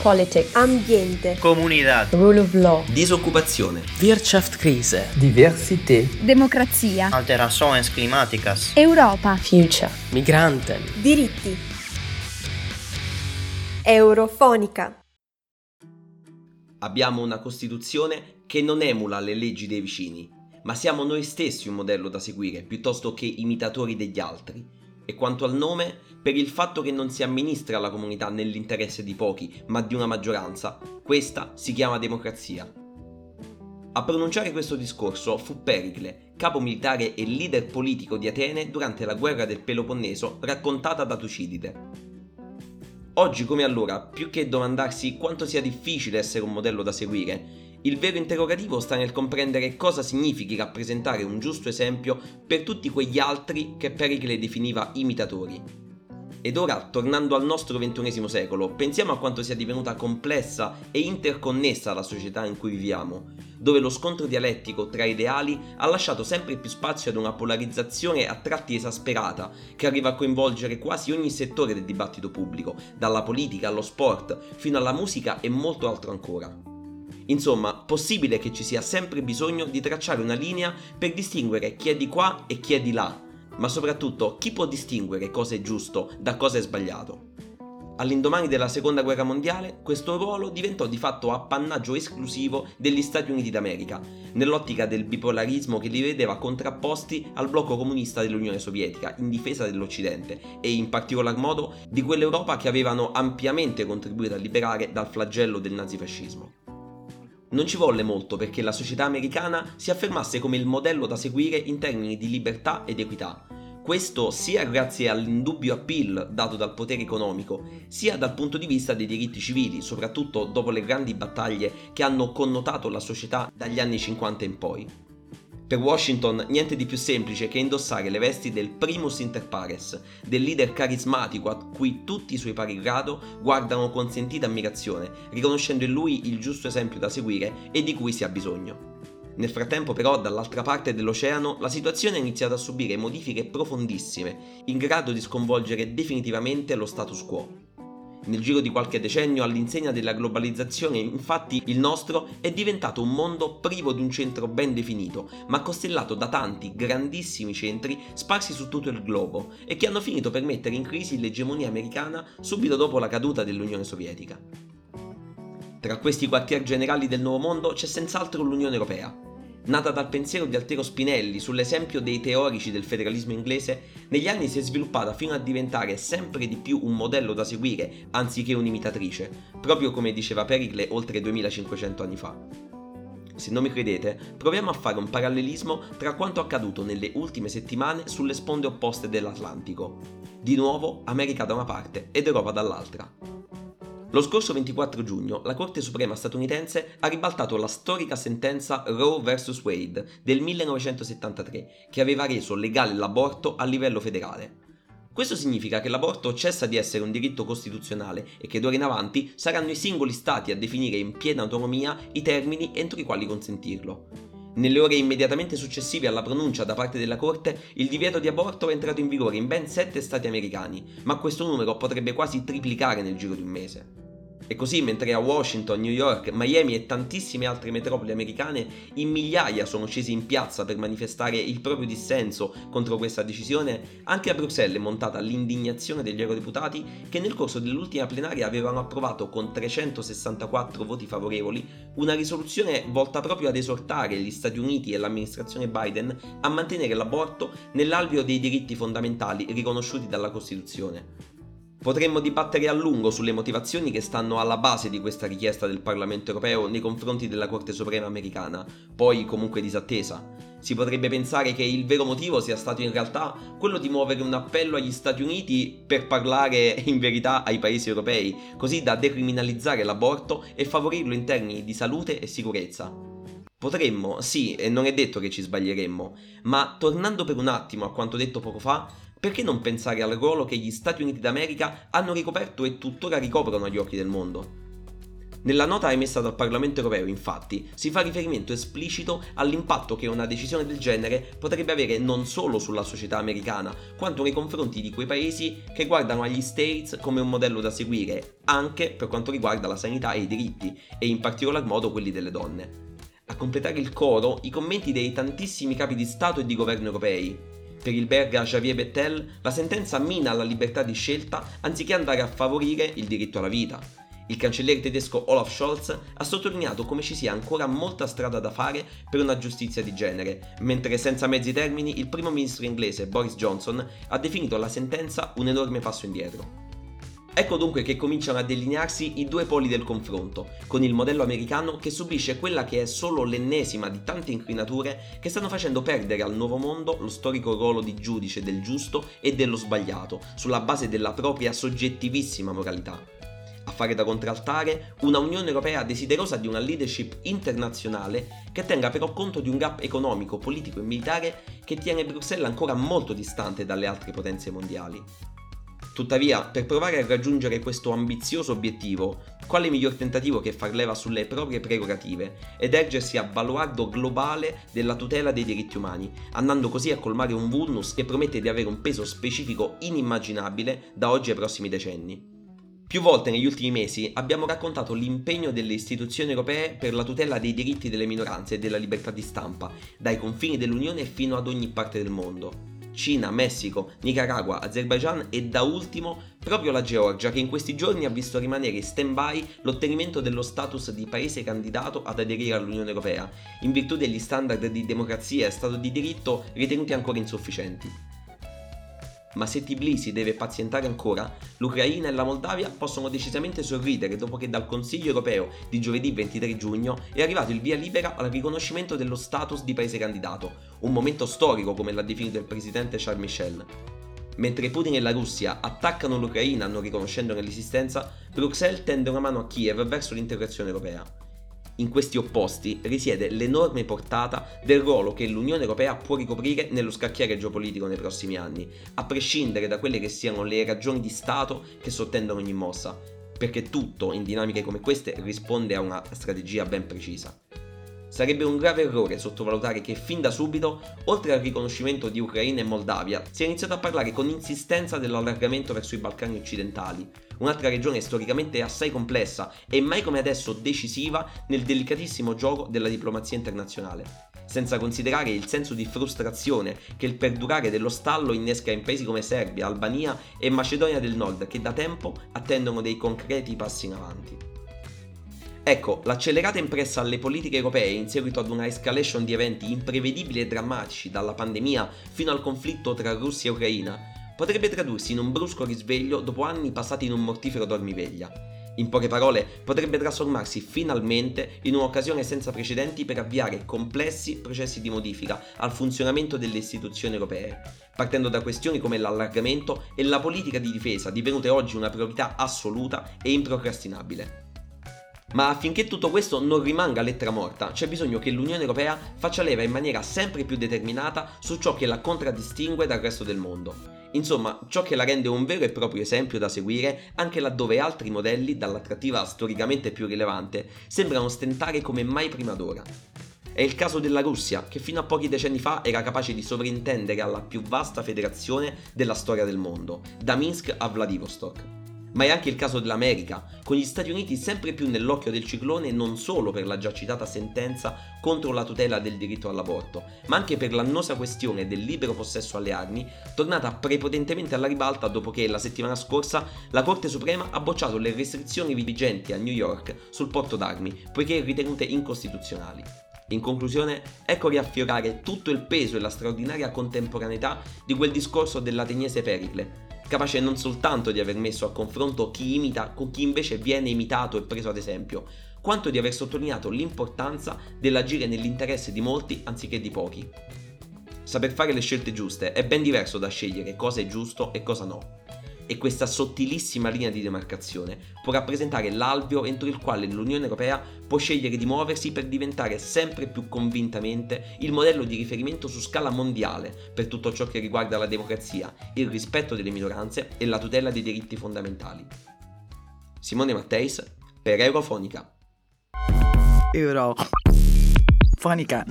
Politics, ambiente, comunità, rule of law, disoccupazione, Wirtschaftskrise, diversità, democrazia, alterações climáticas, Europa, future, migranten, diritti. Eurofonica. Abbiamo una Costituzione che non emula le leggi dei vicini, ma siamo noi stessi un modello da seguire piuttosto che imitatori degli altri. E quanto al nome, per il fatto che non si amministra la comunità nell'interesse di pochi, ma di una maggioranza, questa si chiama democrazia. A pronunciare questo discorso fu Pericle, capo militare e leader politico di Atene durante la guerra del Peloponneso raccontata da Tucidide. Oggi come allora, più che domandarsi quanto sia difficile essere un modello da seguire, il vero interrogativo sta nel comprendere cosa significhi rappresentare un giusto esempio per tutti quegli altri che Pericle definiva imitatori. Ed ora, tornando al nostro XXI secolo, pensiamo a quanto sia divenuta complessa e interconnessa la società in cui viviamo, dove lo scontro dialettico tra ideali ha lasciato sempre più spazio ad una polarizzazione a tratti esasperata, che arriva a coinvolgere quasi ogni settore del dibattito pubblico, dalla politica allo sport, fino alla musica e molto altro ancora. Insomma, possibile che ci sia sempre bisogno di tracciare una linea per distinguere chi è di qua e chi è di là, ma soprattutto chi può distinguere cosa è giusto da cosa è sbagliato. All'indomani della seconda guerra mondiale, questo ruolo diventò di fatto appannaggio esclusivo degli Stati Uniti d'America, nell'ottica del bipolarismo che li vedeva contrapposti al blocco comunista dell'Unione Sovietica in difesa dell'Occidente e in particolar modo di quell'Europa che avevano ampiamente contribuito a liberare dal flagello del nazifascismo. Non ci volle molto perché la società americana si affermasse come il modello da seguire in termini di libertà ed equità. Questo sia grazie all'indubbio appeal dato dal potere economico, sia dal punto di vista dei diritti civili, soprattutto dopo le grandi battaglie che hanno connotato la società dagli anni 50 in poi. Per Washington niente di più semplice che indossare le vesti del primus inter pares, del leader carismatico a cui tutti i suoi pari grado guardano con sentita ammirazione, riconoscendo in lui il giusto esempio da seguire e di cui si ha bisogno. Nel frattempo però dall'altra parte dell'oceano la situazione ha iniziato a subire modifiche profondissime, in grado di sconvolgere definitivamente lo status quo. Nel giro di qualche decennio, all'insegna della globalizzazione, infatti, il nostro è diventato un mondo privo di un centro ben definito, ma costellato da tanti grandissimi centri sparsi su tutto il globo e che hanno finito per mettere in crisi l'egemonia americana subito dopo la caduta dell'Unione Sovietica. Tra questi quartier generali del nuovo mondo c'è senz'altro l'Unione Europea, nata dal pensiero di Altero Spinelli sull'esempio dei teorici del federalismo inglese, negli anni si è sviluppata fino a diventare sempre di più un modello da seguire anziché un'imitatrice, proprio come diceva Pericle oltre 2500 anni fa. Se non mi credete, proviamo a fare un parallelismo tra quanto accaduto nelle ultime settimane sulle sponde opposte dell'Atlantico. Di nuovo America da una parte ed Europa dall'altra. Lo scorso 24 giugno la Corte Suprema statunitense ha ribaltato la storica sentenza Roe vs. Wade del 1973 che aveva reso legale l'aborto a livello federale. Questo significa che l'aborto cessa di essere un diritto costituzionale e che d'ora in avanti saranno i singoli stati a definire in piena autonomia i termini entro i quali consentirlo. Nelle ore immediatamente successive alla pronuncia da parte della Corte, il divieto di aborto è entrato in vigore in ben 7 stati americani, ma questo numero potrebbe quasi triplicare nel giro di un mese. E così mentre a Washington, New York, Miami e tantissime altre metropoli americane in migliaia sono scesi in piazza per manifestare il proprio dissenso contro questa decisione, anche a Bruxelles è montata l'indignazione degli eurodeputati che nel corso dell'ultima plenaria avevano approvato con 364 voti favorevoli una risoluzione volta proprio ad esortare gli Stati Uniti e l'amministrazione Biden a mantenere l'aborto nell'alveo dei diritti fondamentali riconosciuti dalla Costituzione. Potremmo dibattere a lungo sulle motivazioni che stanno alla base di questa richiesta del Parlamento europeo nei confronti della Corte Suprema americana, poi comunque disattesa. Si potrebbe pensare che il vero motivo sia stato in realtà quello di muovere un appello agli Stati Uniti per parlare in verità ai paesi europei, così da decriminalizzare l'aborto e favorirlo in termini di salute e sicurezza. Potremmo, sì, e non è detto che ci sbaglieremmo, ma tornando per un attimo a quanto detto poco fa, perché non pensare al ruolo che gli Stati Uniti d'America hanno ricoperto e tuttora ricoprono agli occhi del mondo? Nella nota emessa dal Parlamento europeo, infatti, si fa riferimento esplicito all'impatto che una decisione del genere potrebbe avere non solo sulla società americana, quanto nei confronti di quei paesi che guardano agli States come un modello da seguire, anche per quanto riguarda la sanità e i diritti, e in particolar modo quelli delle donne. A completare il coro, i commenti dei tantissimi capi di Stato e di governo europei, per il belga Javier Bettel, la sentenza mina la libertà di scelta anziché andare a favorire il diritto alla vita. Il cancelliere tedesco Olaf Scholz ha sottolineato come ci sia ancora molta strada da fare per una giustizia di genere, mentre senza mezzi termini il primo ministro inglese Boris Johnson ha definito la sentenza un enorme passo indietro. Ecco dunque che cominciano a delinearsi i due poli del confronto, con il modello americano che subisce quella che è solo l'ennesima di tante incrinature che stanno facendo perdere al nuovo mondo lo storico ruolo di giudice del giusto e dello sbagliato, sulla base della propria soggettivissima moralità a fare da contraltare una Unione Europea desiderosa di una leadership internazionale che tenga però conto di un gap economico, politico e militare che tiene Bruxelles ancora molto distante dalle altre potenze mondiali. Tuttavia, per provare a raggiungere questo ambizioso obiettivo, quale miglior tentativo che far leva sulle proprie prerogative ed ergersi a baluardo globale della tutela dei diritti umani, andando così a colmare un vulnus che promette di avere un peso specifico inimmaginabile da oggi ai prossimi decenni. Più volte negli ultimi mesi abbiamo raccontato l'impegno delle istituzioni europee per la tutela dei diritti delle minoranze e della libertà di stampa, dai confini dell'Unione fino ad ogni parte del mondo. Cina, Messico, Nicaragua, Azerbaijan e da ultimo proprio la Georgia che in questi giorni ha visto rimanere in stand-by l'ottenimento dello status di paese candidato ad aderire all'Unione Europea, in virtù degli standard di democrazia e Stato di diritto ritenuti ancora insufficienti ma se Tbilisi deve pazientare ancora, l'Ucraina e la Moldavia possono decisamente sorridere dopo che dal Consiglio europeo di giovedì 23 giugno è arrivato il via libera al riconoscimento dello status di paese candidato, un momento storico come l'ha definito il presidente Charles Michel. Mentre Putin e la Russia attaccano l'Ucraina non riconoscendone l'esistenza, Bruxelles tende una mano a Kiev verso l'integrazione europea. In questi opposti risiede l'enorme portata del ruolo che l'Unione Europea può ricoprire nello scacchiere geopolitico nei prossimi anni, a prescindere da quelle che siano le ragioni di Stato che sottendono ogni mossa, perché tutto in dinamiche come queste risponde a una strategia ben precisa. Sarebbe un grave errore sottovalutare che fin da subito, oltre al riconoscimento di Ucraina e Moldavia, si è iniziato a parlare con insistenza dell'allargamento verso i Balcani occidentali, un'altra regione storicamente assai complessa e mai come adesso decisiva nel delicatissimo gioco della diplomazia internazionale senza considerare il senso di frustrazione che il perdurare dello stallo innesca in paesi come Serbia, Albania e Macedonia del Nord che da tempo attendono dei concreti passi in avanti. Ecco, l'accelerata impressa alle politiche europee in seguito ad una escalation di eventi imprevedibili e drammatici dalla pandemia fino al conflitto tra Russia e Ucraina potrebbe tradursi in un brusco risveglio dopo anni passati in un mortifero dormiveglia. In poche parole, potrebbe trasformarsi finalmente in un'occasione senza precedenti per avviare complessi processi di modifica al funzionamento delle istituzioni europee, partendo da questioni come l'allargamento e la politica di difesa, divenute oggi una priorità assoluta e improcrastinabile. Ma affinché tutto questo non rimanga lettera morta, c'è bisogno che l'Unione Europea faccia leva in maniera sempre più determinata su ciò che la contraddistingue dal resto del mondo. Insomma, ciò che la rende un vero e proprio esempio da seguire anche laddove altri modelli, dall'attrattiva storicamente più rilevante, sembrano stentare come mai prima d'ora. È il caso della Russia, che fino a pochi decenni fa era capace di sovrintendere alla più vasta federazione della storia del mondo, da Minsk a Vladivostok. Ma è anche il caso dell'America, con gli Stati Uniti sempre più nell'occhio del ciclone non solo per la già citata sentenza contro la tutela del diritto all'aborto, ma anche per l'annosa questione del libero possesso alle armi, tornata prepotentemente alla ribalta dopo che la settimana scorsa la Corte Suprema ha bocciato le restrizioni vigenti a New York sul porto d'armi, poiché ritenute incostituzionali. In conclusione, ecco riaffiorare tutto il peso e la straordinaria contemporaneità di quel discorso dell'ateniese Pericle, capace non soltanto di aver messo a confronto chi imita con chi invece viene imitato e preso ad esempio, quanto di aver sottolineato l'importanza dell'agire nell'interesse di molti anziché di pochi. Saper fare le scelte giuste è ben diverso da scegliere cosa è giusto e cosa no e questa sottilissima linea di demarcazione può rappresentare l'alveo entro il quale l'Unione Europea può scegliere di muoversi per diventare sempre più convintamente il modello di riferimento su scala mondiale per tutto ciò che riguarda la democrazia, il rispetto delle minoranze e la tutela dei diritti fondamentali. Simone Matteis, per Eurofonica. Euro. Fonica.